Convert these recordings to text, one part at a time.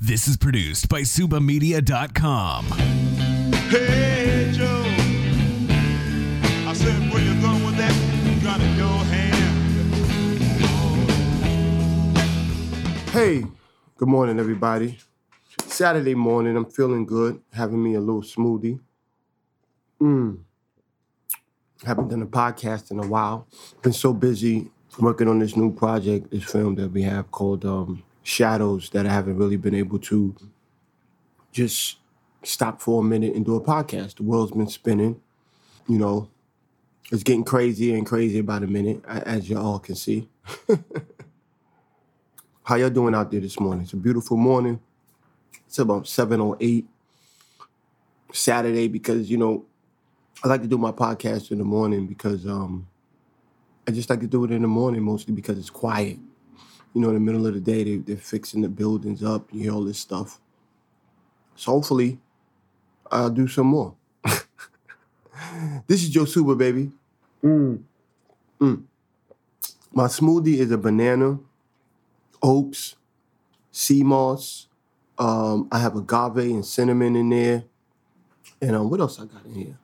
This is produced by SubaMedia.com. Hey Joe, I said where you going with that gun in your hand? Hey, good morning, everybody. Saturday morning, I'm feeling good, having me a little smoothie. Mmm. Haven't done a podcast in a while. Been so busy working on this new project, this film that we have called um, Shadows, that I haven't really been able to just stop for a minute and do a podcast. The world's been spinning, you know. It's getting crazier and crazier by the minute, as you all can see. How y'all doing out there this morning? It's a beautiful morning. It's about 7.08 Saturday because, you know, I like to do my podcast in the morning because um, I just like to do it in the morning mostly because it's quiet. You know, in the middle of the day, they, they're fixing the buildings up. You hear all this stuff. So hopefully, I'll do some more. this is Joe Suba, baby. Mm. Mm. My smoothie is a banana, oats, sea moss. Um, I have agave and cinnamon in there. And um, what else I got in here?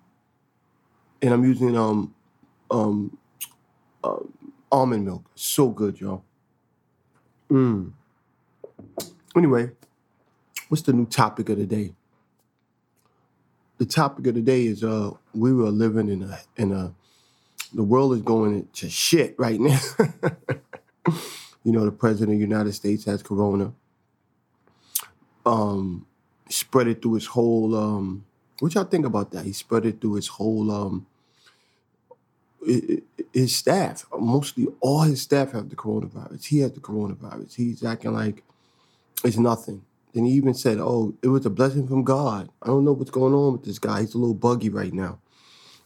And I'm using um, um, uh, almond milk. So good, y'all. Mm. Anyway, what's the new topic of the day? The topic of the day is uh, we were living in a in a the world is going to shit right now. you know, the president of the United States has corona. Um, spread it through his whole um what y'all think about that? He spread it through his whole um his staff. Mostly all his staff have the coronavirus. He has the coronavirus. He's acting like it's nothing. Then he even said, "Oh, it was a blessing from God." I don't know what's going on with this guy. He's a little buggy right now.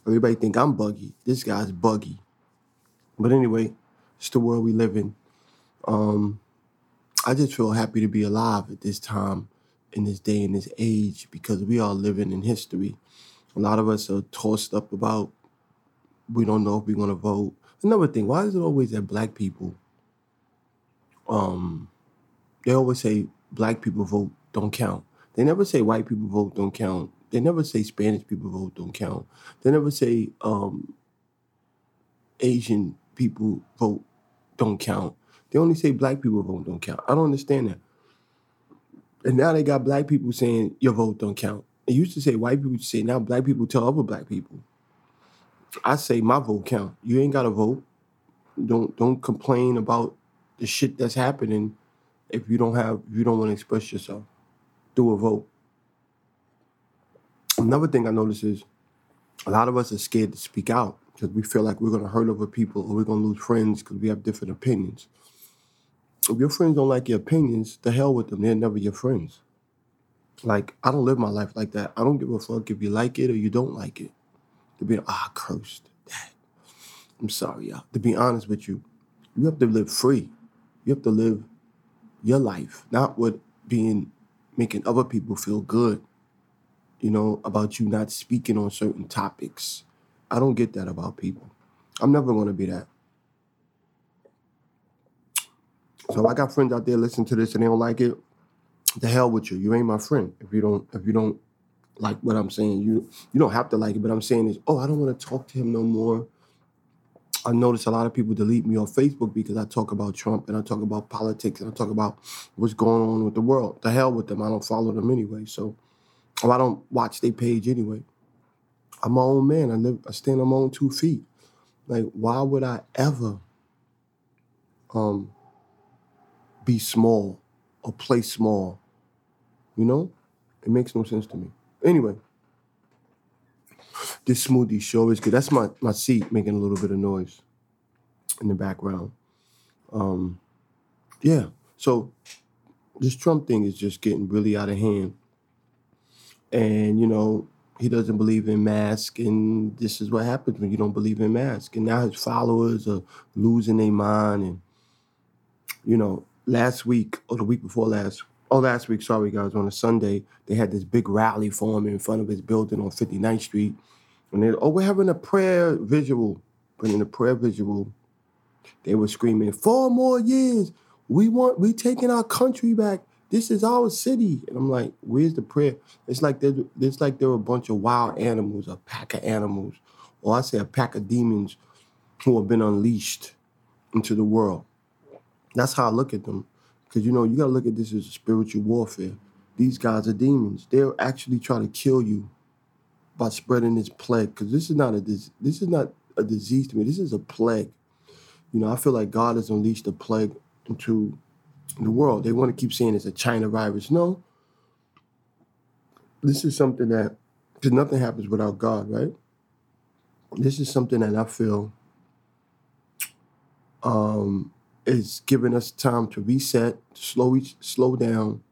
Everybody think I'm buggy. This guy's buggy. But anyway, it's the world we live in. Um, I just feel happy to be alive at this time, in this day, in this age, because we are living in history. A lot of us are tossed up about we don't know if we're gonna vote. Another thing, why is it always that black people? Um, they always say black people vote don't count. They never say white people vote don't count. They never say Spanish people vote don't count. They never say um, Asian people vote don't count. They only say black people vote don't count. I don't understand that. And now they got black people saying your vote don't count. They used to say white people say now black people tell other black people. I say my vote count. You ain't got to vote. Don't don't complain about the shit that's happening if you don't have you don't want to express yourself. Do a vote. Another thing I notice is a lot of us are scared to speak out because we feel like we're going to hurt other people or we're going to lose friends because we have different opinions. If your friends don't like your opinions, the hell with them. They're never your friends. Like, I don't live my life like that. I don't give a fuck if you like it or you don't like it. To be, ah, cursed. Dad. I'm sorry, y'all. To be honest with you, you have to live free. You have to live your life, not what being making other people feel good, you know, about you not speaking on certain topics. I don't get that about people. I'm never gonna be that. So I got friends out there listening to this and they don't like it, the hell with you. You ain't my friend. If you don't if you don't like what I'm saying, you you don't have to like it, but I'm saying is, oh, I don't want to talk to him no more. I notice a lot of people delete me on Facebook because I talk about Trump and I talk about politics and I talk about what's going on with the world. The hell with them. I don't follow them anyway. So or I don't watch their page anyway. I'm my own man. I live I stand on my own two feet. Like why would I ever um be small or play small? You know? It makes no sense to me. Anyway, this smoothie show is good. That's my, my seat making a little bit of noise in the background. Um, yeah. So this Trump thing is just getting really out of hand. And, you know, he doesn't believe in masks, and this is what happens when you don't believe in masks. And now his followers are losing their mind. And, you know, last week or the week before last, oh, last week, sorry guys, on a Sunday, they had this big rally for him in front of his building on 59th Street. And they, oh, we're having a prayer visual. But in the prayer visual, they were screaming, four more years. We want, we taking our country back. this is our city. And I'm like, where's the prayer? It's like there, it's like there were a bunch of wild animals, a pack of animals, or I say a pack of demons who have been unleashed into the world. That's how I look at them. Because you know, you gotta look at this as a spiritual warfare. These guys are demons. They're actually trying to kill you by spreading this plague. Because this is not a dis- this is not a disease to me. This is a plague. You know, I feel like God has unleashed a plague into the world. They want to keep saying it's a China virus. No. This is something that because nothing happens without God, right? This is something that I feel um, is giving us time to reset, to slow slow down,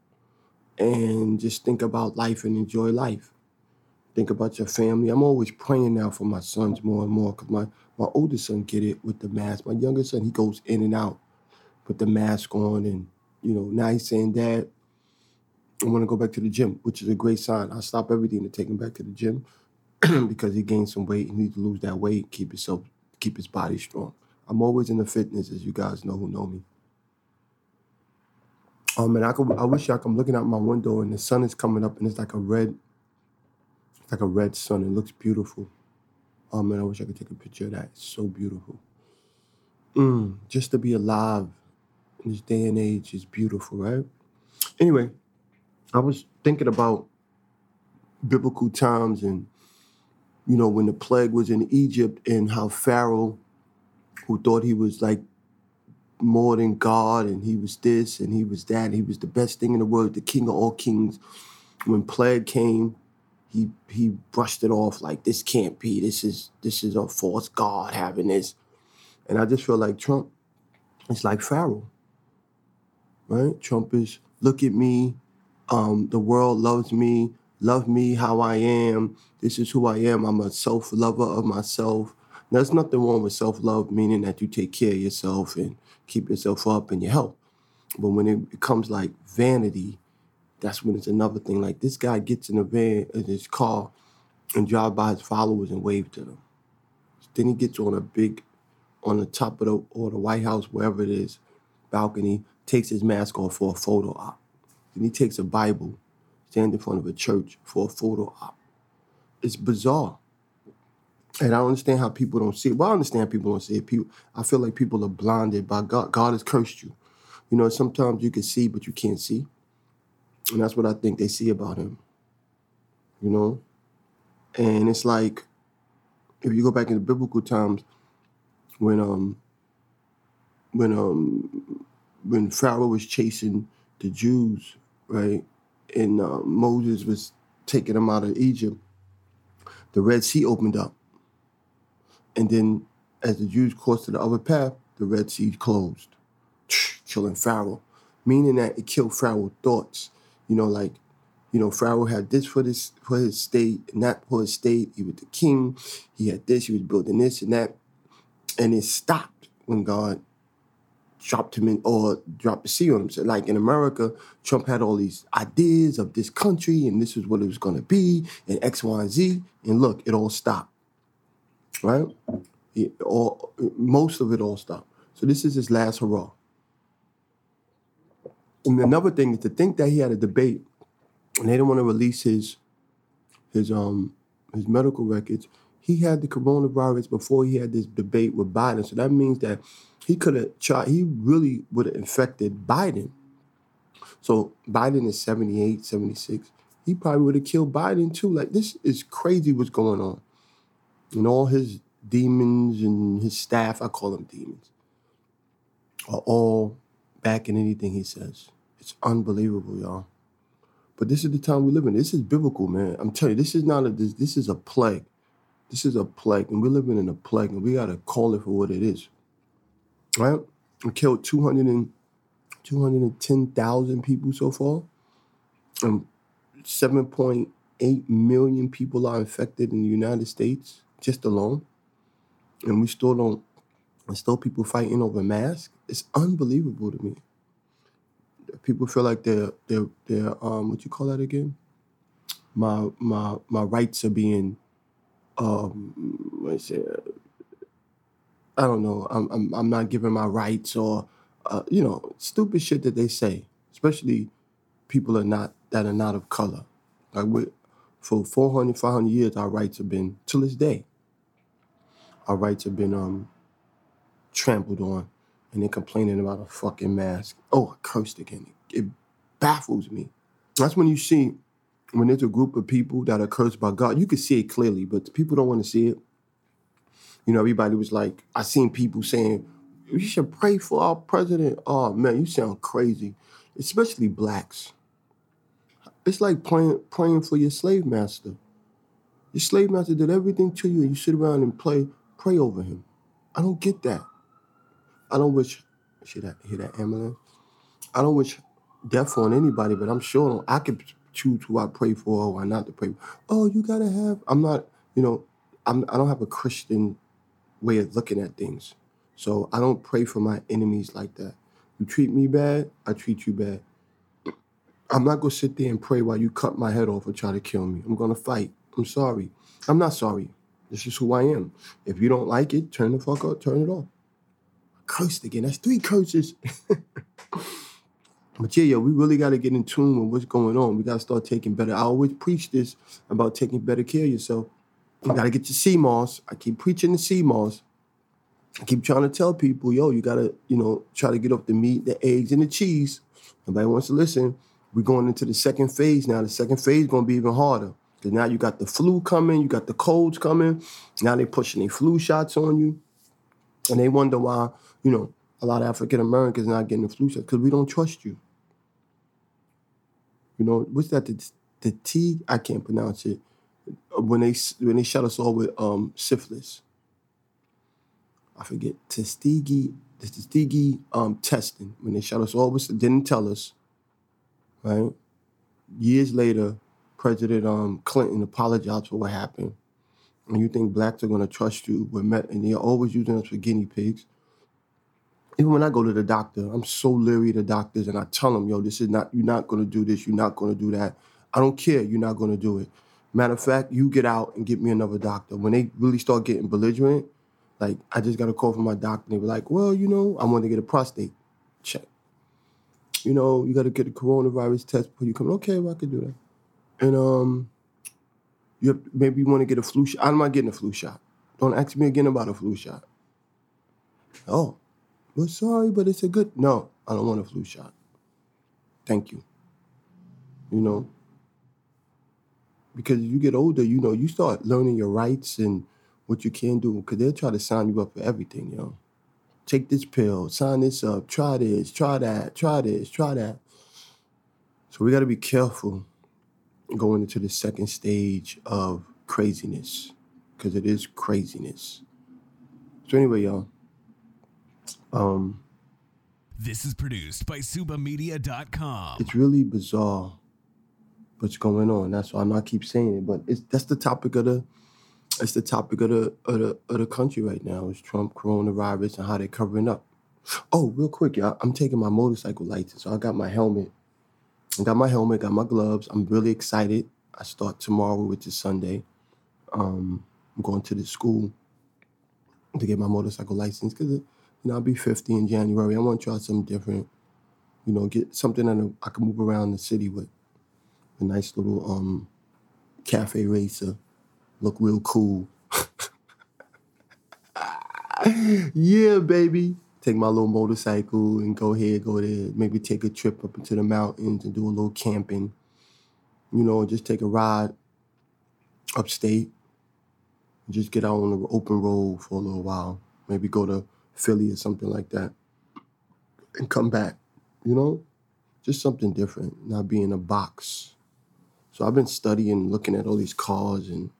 and just think about life and enjoy life. Think about your family. I'm always praying now for my sons more and more because my my oldest son get it with the mask. My younger son he goes in and out with the mask on, and you know now he's saying, "Dad, I want to go back to the gym," which is a great sign. I stop everything to take him back to the gym because he gained some weight. He needs to lose that weight, keep himself, keep his body strong. I'm always in the fitness, as you guys know who know me. Oh man, I could, I wish y'all I'm looking out my window and the sun is coming up and it's like a red, it's like a red sun. It looks beautiful. Oh man, I wish I could take a picture of that. It's so beautiful. Mm, just to be alive in this day and age is beautiful, right? Anyway, I was thinking about biblical times and you know when the plague was in Egypt and how Pharaoh, who thought he was like more than God and he was this and he was that, he was the best thing in the world, the king of all kings. When plague came, he he brushed it off like this can't be. This is this is a false God having this. And I just feel like Trump is like Pharaoh. Right? Trump is look at me. Um, the world loves me, love me how I am. This is who I am. I'm a self-lover of myself. There's nothing wrong with self-love, meaning that you take care of yourself and keep yourself up and your health. But when it becomes like vanity, that's when it's another thing. Like this guy gets in a van in his car and drive by his followers and wave to them. Then he gets on a big, on the top of the or the White House, wherever it is, balcony, takes his mask off for a photo op. Then he takes a Bible, stands in front of a church for a photo op. It's bizarre. And I don't understand how people don't see it. Well, I understand people don't see it. People, I feel like people are blinded by God. God has cursed you. You know, sometimes you can see, but you can't see. And that's what I think they see about him. You know? And it's like, if you go back into biblical times, when um when um when Pharaoh was chasing the Jews, right, and uh, Moses was taking them out of Egypt, the Red Sea opened up, and then as the Jews crossed to the other path, the Red Sea closed, killing Pharaoh, meaning that it killed Pharaoh's thoughts. You know, like you know, Pharaoh had this for this for his state and that for his state. He was the king. He had this. He was building this and that, and it stopped when God dropped him in or dropped the sea on him. So like in America, Trump had all these ideas of this country and this is what it was going to be and X, Y, and Z. And look, it all stopped. Right? It all, most of it all stopped. So this is his last hurrah. And another thing is to think that he had a debate and they didn't want to release his his um his medical records. He had the coronavirus before he had this debate with Biden. So that means that he could have tried, he really would have infected Biden. So Biden is 78, 76. He probably would have killed Biden too. Like this is crazy what's going on. And all his demons and his staff, I call them demons, are all back in anything he says. It's unbelievable, y'all. But this is the time we live in. This is biblical, man. I'm telling you, this is not a this, this is a plague. This is a plague, and we're living in a plague, and we gotta call it for what it is. Right? We killed 200 and 210,000 people so far. And 7.8 million people are infected in the United States just alone. And we still don't, and still people fighting over masks. It's unbelievable to me. People feel like they're, they're, they're, um, what you call that again? My, my, my rights are being, um, is it? I don't know. I'm, I'm, I'm not giving my rights or, uh, you know, stupid shit that they say, especially people are not that are not of color. Like we, for 400, 500 years, our rights have been till this day. Our rights have been um trampled on, and they're complaining about a fucking mask. Oh, I cursed again. It, baffles me. That's when you see when there's a group of people that are cursed by God. You can see it clearly, but people don't want to see it. You know, everybody was like, I seen people saying, we should pray for our president. Oh man, you sound crazy. Especially blacks. It's like praying praying for your slave master. Your slave master did everything to you, and you sit around and play pray over him. I don't get that. I don't wish should I hear that ambulance? I don't wish death on anybody, but I'm sure I could choose who I pray for or not to pray. Oh, you gotta have. I'm not. You know, I'm. I don't have a Christian way of looking at things. So I don't pray for my enemies like that. You treat me bad, I treat you bad. I'm not gonna sit there and pray while you cut my head off and try to kill me. I'm gonna fight. I'm sorry. I'm not sorry. This is who I am. If you don't like it, turn the fuck up, turn it off. Cursed again. That's three curses. but yeah, yo, we really got to get in tune with what's going on. We got to start taking better. I always preach this about taking better care of yourself. You got to get your moss. I keep preaching the moss. I keep trying to tell people, yo, you got to, you know, try to get off the meat, the eggs, and the cheese. Nobody wants to listen. We're going into the second phase now. The second phase is going to be even harder. Because now you got the flu coming, you got the colds coming. Now they pushing their flu shots on you. And they wonder why, you know, a lot of African Americans not getting the flu shot because we don't trust you. You know, what's that? The, the T, I can't pronounce it. When they when they shot us all with um, syphilis. I forget Tuskegee, the Tuskegee um, testing when they shot us all with didn't tell us, right? Years later, President um, Clinton apologized for what happened. And you think blacks are going to trust you with met, and they're always using us for guinea pigs. Even when I go to the doctor, I'm so leery of doctors, and I tell them, "Yo, this is not. You're not going to do this. You're not going to do that. I don't care. You're not going to do it. Matter of fact, you get out and get me another doctor. When they really start getting belligerent, like I just got a call from my doctor, and they were like, "Well, you know, I want to get a prostate check. You know, you got to get a coronavirus test before you come. Okay, well, I could do that." And um, you have, maybe you want to get a flu shot. I'm not getting a flu shot. Don't ask me again about a flu shot. Oh, well, sorry, but it's a good. No, I don't want a flu shot. Thank you. You know, because you get older, you know, you start learning your rights and what you can do. Because they'll try to sign you up for everything, you know. Take this pill, sign this up, try this, try that, try this, try that. So we got to be careful going into the second stage of craziness because it is craziness. So anyway, y'all. Um, This is produced by SubaMedia.com. it's really bizarre what's going on. That's why I'm not keep saying it, but it's that's the topic of the it's the topic of the of the of the country right now is Trump coronavirus and how they're covering up. Oh, real quick, y'all. I'm taking my motorcycle license, so I got my helmet. Got my helmet, got my gloves. I'm really excited. I start tomorrow, which is Sunday. Um, I'm going to the school to get my motorcycle license because you know I'll be 50 in January. I want to try something different. You know, get something that I can move around the city with. A nice little um, cafe racer, look real cool. yeah, baby. Take my little motorcycle and go here, go there. Maybe take a trip up into the mountains and do a little camping. You know, just take a ride upstate. Just get out on the open road for a little while. Maybe go to Philly or something like that. And come back. You know? Just something different, not be in a box. So I've been studying, looking at all these cars and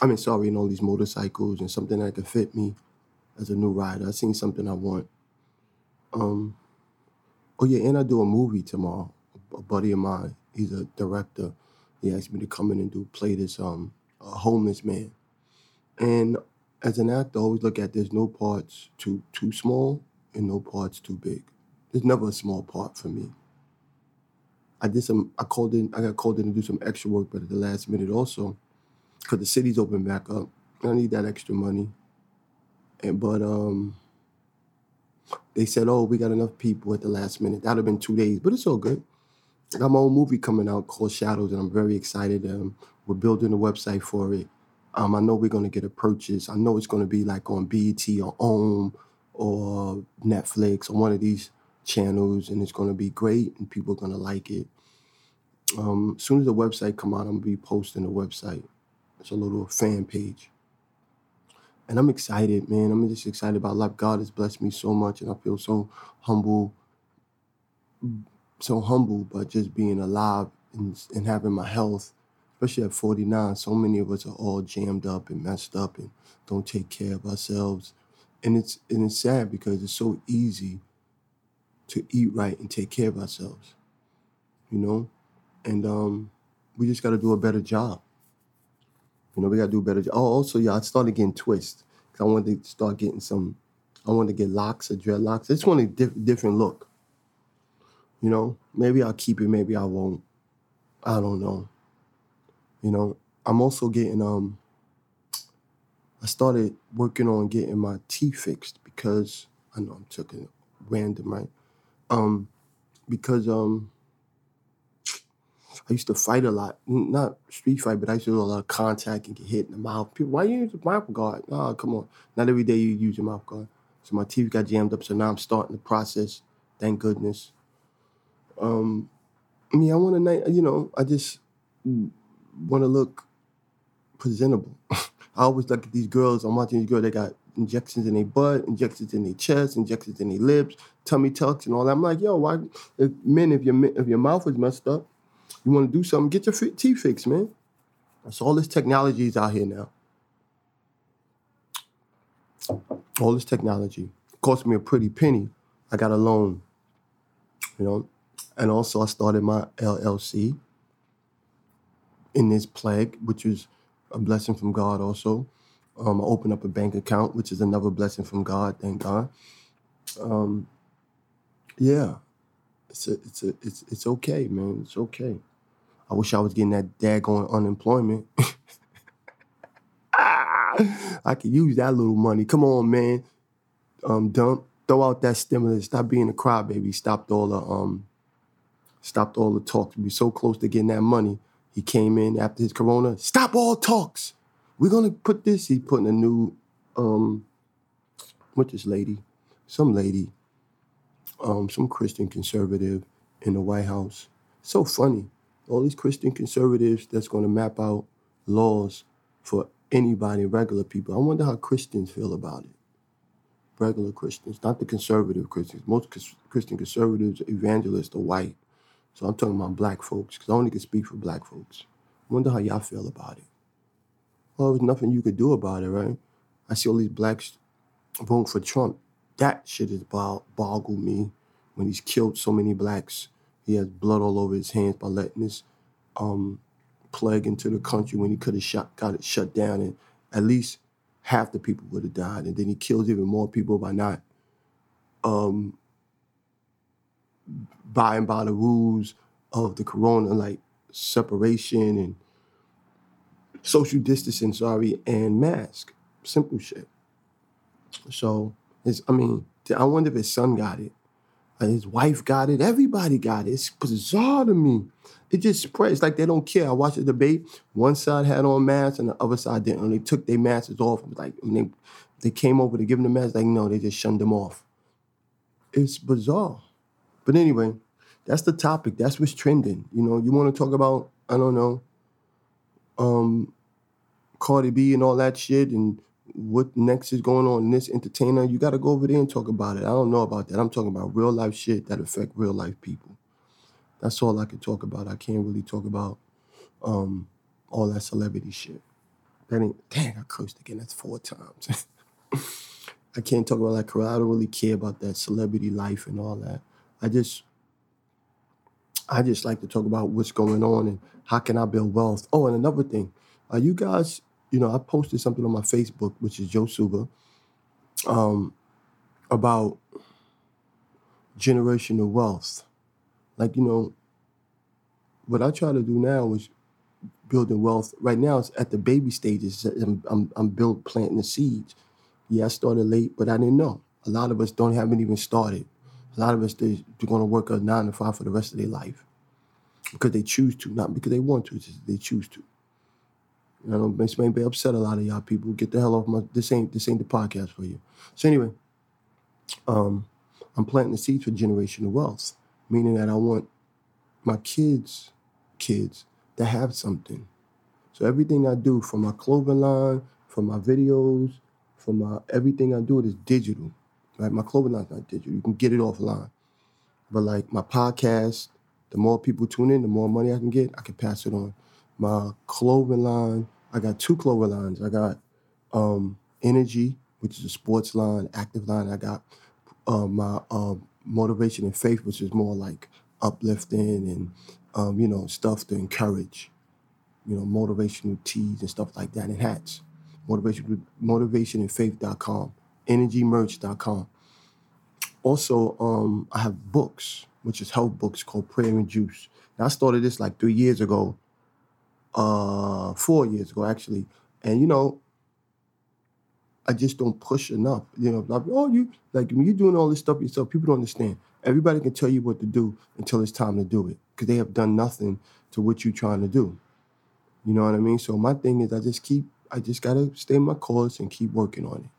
I mean sorry, and all these motorcycles and something that could fit me as a new rider. I seen something I want. Um, oh yeah, and I do a movie tomorrow. A buddy of mine, he's a director. He asked me to come in and do play this um a homeless man. And as an actor, I always look at there's no parts too too small and no parts too big. There's never a small part for me. I did some. I called in. I got called in to do some extra work, but at the last minute also, because the city's open back up. I need that extra money. And but um, they said, "Oh, we got enough people at the last minute." That'd have been two days, but it's all good. I got my own movie coming out called Shadows, and I'm very excited. Um, we're building a website for it. Um, I know we're gonna get a purchase. I know it's gonna be like on BET or OWN or Netflix or one of these channels, and it's gonna be great, and people are gonna like it. Um, as soon as the website come out, I'm gonna be posting the website. It's a little fan page, and I'm excited, man. I'm just excited about life. God has blessed me so much, and I feel so humble, so humble, but just being alive and, and having my health, especially at 49. So many of us are all jammed up and messed up and don't take care of ourselves, and it's and it's sad because it's so easy to eat right and take care of ourselves, you know, and um, we just got to do a better job. You know, we got to do a better job. Oh, also, yeah, I started getting twists. 'cause I wanted to start getting some. I wanted to get locks or dreadlocks. I just want a diff- different look. You know, maybe I'll keep it, maybe I won't. I don't know. You know, I'm also getting um. I started working on getting my teeth fixed because I know I'm talking random, right? Um, because um, I used to fight a lot, not street fight, but I used to do a lot of contact and get hit in the mouth. People, why you use a mouth guard? Oh, come on, not every day you use your mouth guard. So my teeth got jammed up. So now I'm starting the process. Thank goodness. Um, I mean, I want to, you know, I just want to look presentable. I always look at these girls. I'm watching these girls. They got injections in their butt, injections in their chest, injections in their lips, tummy tucks, and all that. I'm like, yo, why, if men, if your if your mouth is messed up, you want to do something, get your teeth fixed, man. That's all this technology is out here now. All this technology cost me a pretty penny. I got a loan, you know, and also I started my LLC in this plague, which is a blessing from God. Also, um, I opened up a bank account, which is another blessing from God. Thank God. Um, yeah, it's a, it's a, it's it's okay, man. It's okay. I wish I was getting that daggone unemployment. I could use that little money. Come on, man. Um, dump, throw out that stimulus. Stop being a crybaby. Stopped all the um, stopped all the talks. We so close to getting that money. He came in after his corona. Stop all talks. We're gonna put this. He putting a new um, what this lady, some lady, um, some Christian conservative in the White House. So funny. All these Christian conservatives that's going to map out laws for anybody, regular people. I wonder how Christians feel about it. Regular Christians, not the conservative Christians. Most Christian conservatives, evangelists are white. So I'm talking about black folks because I only can speak for black folks. I wonder how y'all feel about it. Well, there's nothing you could do about it, right? I see all these blacks voting for Trump. That shit bog- boggled me when he's killed so many blacks. He has blood all over his hands by letting this um, plague into the country when he could have shot, got it shut down, and at least half the people would have died. And then he kills even more people by not um, buying by the rules of the corona, like separation and social distancing, sorry, and mask. Simple shit. So, I mean, I wonder if his son got it. His wife got it. Everybody got it. It's bizarre to me. It just spreads like they don't care. I watched the debate. One side had on masks and the other side didn't. And they took their masks off. Like they they came over to give them the masks, like no, they just shunned them off. It's bizarre. But anyway, that's the topic. That's what's trending. You know, you want to talk about, I don't know, um, Cardi B and all that shit and what next is going on in this entertainer, you got to go over there and talk about it. I don't know about that. I'm talking about real life shit that affect real life people. That's all I can talk about. I can't really talk about um, all that celebrity shit. That ain't, dang, I cursed again. That's four times. I can't talk about that. 'cause I don't really care about that celebrity life and all that. I just, I just like to talk about what's going on and how can I build wealth. Oh, and another thing, uh, you guys, you know, I posted something on my Facebook, which is Joe Suba, um, about generational wealth. Like, you know, what I try to do now is building wealth. Right now, it's at the baby stages. I'm, I'm, I'm built planting the seeds. Yeah, I started late, but I didn't know. A lot of us don't haven't even started. A lot of us they, they're going to work a nine to five for the rest of their life. because they choose to, not because they want to. They choose to. You know, may be upset a lot of y'all people. Get the hell off my. This ain't this ain't the podcast for you. So anyway, um, I'm planting the seeds for generational wealth, meaning that I want my kids, kids, to have something. So everything I do, from my clothing line, from my videos, from my everything I do, it is digital. Right, my clothing line's not digital. You can get it offline. But like my podcast, the more people tune in, the more money I can get, I can pass it on. My clothing line, I got two Clover lines. I got um, Energy, which is a sports line, active line. I got uh, my uh, Motivation and Faith, which is more like uplifting and um, you know stuff to encourage. You know, motivational tees and stuff like that, and hats. Motivation, motivationandfaith.com, energymerch.com. Also, um, I have books, which is health books called Prayer and Juice. Now, I started this like three years ago, uh, four years ago actually, and you know, I just don't push enough. You know, like, oh, you like when you're doing all this stuff yourself, people don't understand. Everybody can tell you what to do until it's time to do it because they have done nothing to what you're trying to do. You know what I mean? So my thing is, I just keep, I just gotta stay my course and keep working on it.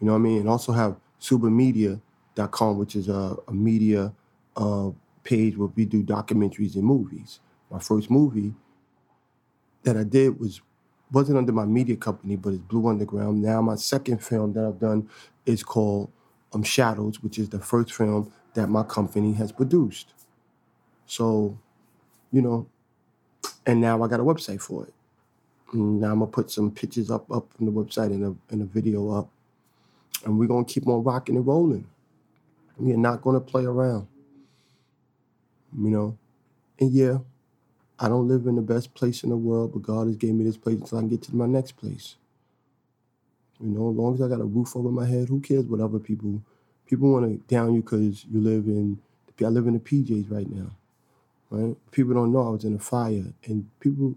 You know what I mean? And also have subamedia.com, which is a, a media uh, page where we do documentaries and movies. My first movie that I did was wasn't under my media company, but it's Blue Underground. Now my second film that I've done is called um, Shadows, which is the first film that my company has produced. So, you know, and now I got a website for it. And now I'm gonna put some pictures up up from the website and a and a video up, and we're gonna keep on rocking and rolling. We are not gonna play around. You know, and yeah, I don't live in the best place in the world, but God has gave me this place until I can get to my next place. You know, as long as I got a roof over my head, who cares what other people? People want to down you because you live in. I live in the PJs right now, right? People don't know I was in a fire, and people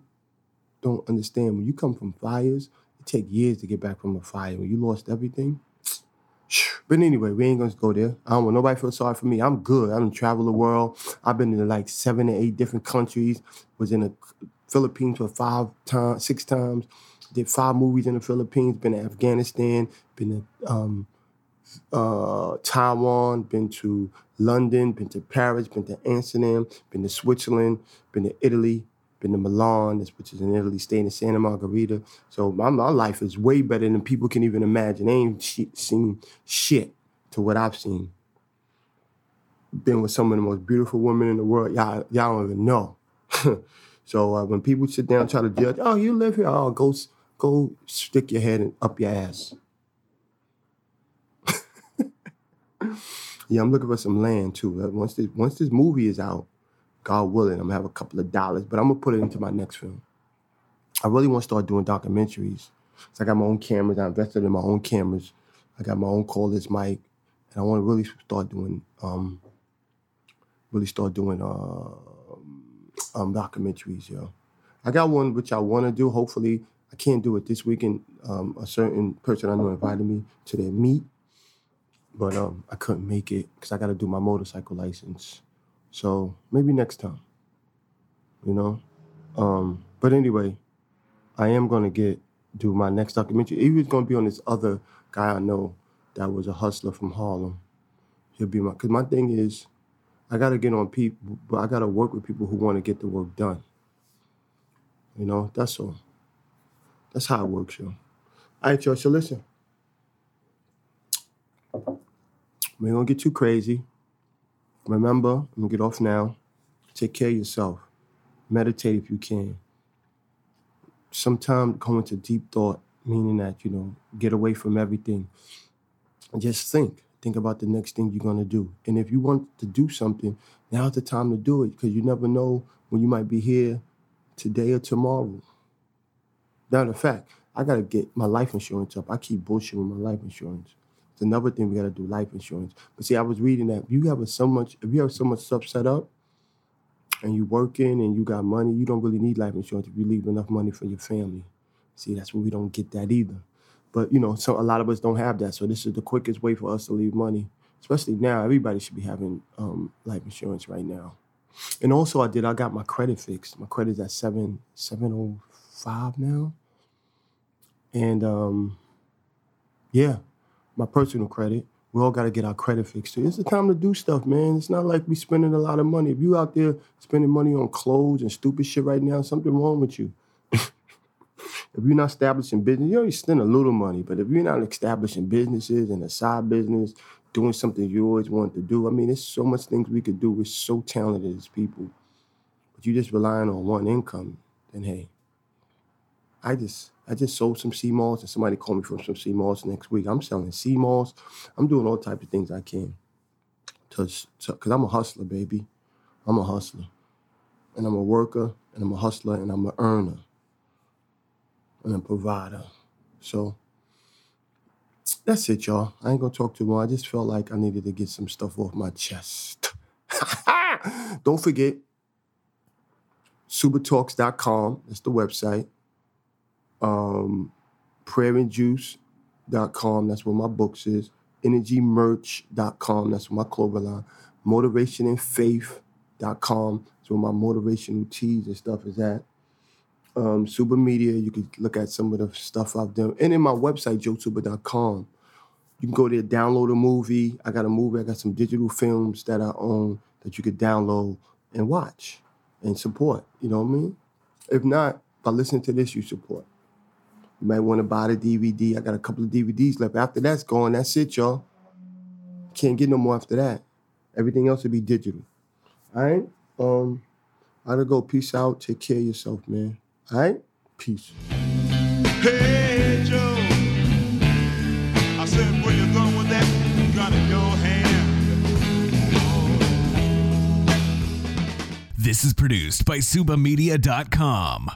don't understand when you come from fires. It take years to get back from a fire. When you lost everything. But anyway, we ain't gonna go there. I don't want nobody feel sorry for me. I'm good. I done traveled the world. I've been to like seven or eight different countries. Was in the Philippines for five times, six times. Did five movies in the Philippines. Been to Afghanistan. Been to um, uh, Taiwan. Been to London. Been to Paris. Been to Amsterdam. Been to Switzerland. Been to Italy. Been to Milan, which is in Italy. Staying in Santa Margherita. So my, my life is way better than people can even imagine. They ain't seen shit to what I've seen. Been with some of the most beautiful women in the world. Y'all, y'all don't even know. so uh, when people sit down and try to judge, oh, you live here, oh, go go stick your head in, up your ass. yeah, I'm looking for some land too. Uh, Once this once this movie is out, God willing, I'm gonna have a couple of dollars, but I'm gonna put it into my next film. I really want to start doing documentaries. So I got my own cameras. I invested in my own cameras. I got my own cordless mic, and I want to really start doing, um, really start doing uh, um, documentaries. Yo, I got one which I want to do. Hopefully, I can't do it this weekend. Um, a certain person I know invited me to their meet, but um, I couldn't make it because I got to do my motorcycle license. So maybe next time, you know. Um, but anyway, I am gonna get do my next documentary. He was gonna be on this other guy I know that was a hustler from Harlem. He'll be my because my thing is, I gotta get on people, but I gotta work with people who want to get the work done. You know, that's all. That's how it works, yo. All right, y'all. So listen, we ain't gonna get too crazy. Remember, I'm gonna get off now. Take care of yourself. Meditate if you can. Sometimes go into deep thought, meaning that, you know, get away from everything. And just think. Think about the next thing you're gonna do. And if you want to do something, now's the time to do it because you never know when you might be here today or tomorrow. Matter of fact, I gotta get my life insurance up. I keep bullshitting my life insurance. It's another thing we gotta do, life insurance. But see, I was reading that if you have so much, if you have so much stuff set up, and you working and you got money, you don't really need life insurance if you leave enough money for your family. See, that's where we don't get that either. But you know, so a lot of us don't have that. So this is the quickest way for us to leave money, especially now. Everybody should be having um, life insurance right now. And also, I did. I got my credit fixed. My credit's at seven seven oh five now. And um, yeah, my personal credit. We all got to get our credit fixed. It's the time to do stuff, man. It's not like we spending a lot of money. If you out there spending money on clothes and stupid shit right now, something wrong with you. if you're not establishing business, you already spend a little money. But if you're not establishing businesses and a side business, doing something you always wanted to do, I mean, there's so much things we could do. We're so talented as people. But you just relying on one income, then hey, I just I just sold some sea moss and somebody called me from some sea moss next week. I'm selling sea moss. I'm doing all types of things I can. Cause, cause I'm a hustler, baby. I'm a hustler. And I'm a worker and I'm a hustler and I'm an earner and a provider. So that's it, y'all. I ain't gonna talk too much. I just felt like I needed to get some stuff off my chest. Don't forget, subatalks.com. That's the website um, prayerandjuice.com. That's where my books is. Energymerch.com. That's where my clothing line. Motivationandfaith.com. That's where my motivational teas and stuff is at. Um, Suba Media, you can look at some of the stuff I've done. And in my website, joesuba.com. You can go there, download a movie. I got a movie, I got some digital films that I own that you could download and watch and support. You know what I mean? If not, by listening to this, you support. You might want to buy the DVD. I got a couple of DVDs left. After that's gone, that's it, y'all. Can't get no more after that. Everything else will be digital. All right? Um, I gotta go. Peace out. Take care of yourself, man. All right? Peace. Hey, Joe. I said, where you going with that gun in your hand? This is produced by SubaMedia.com.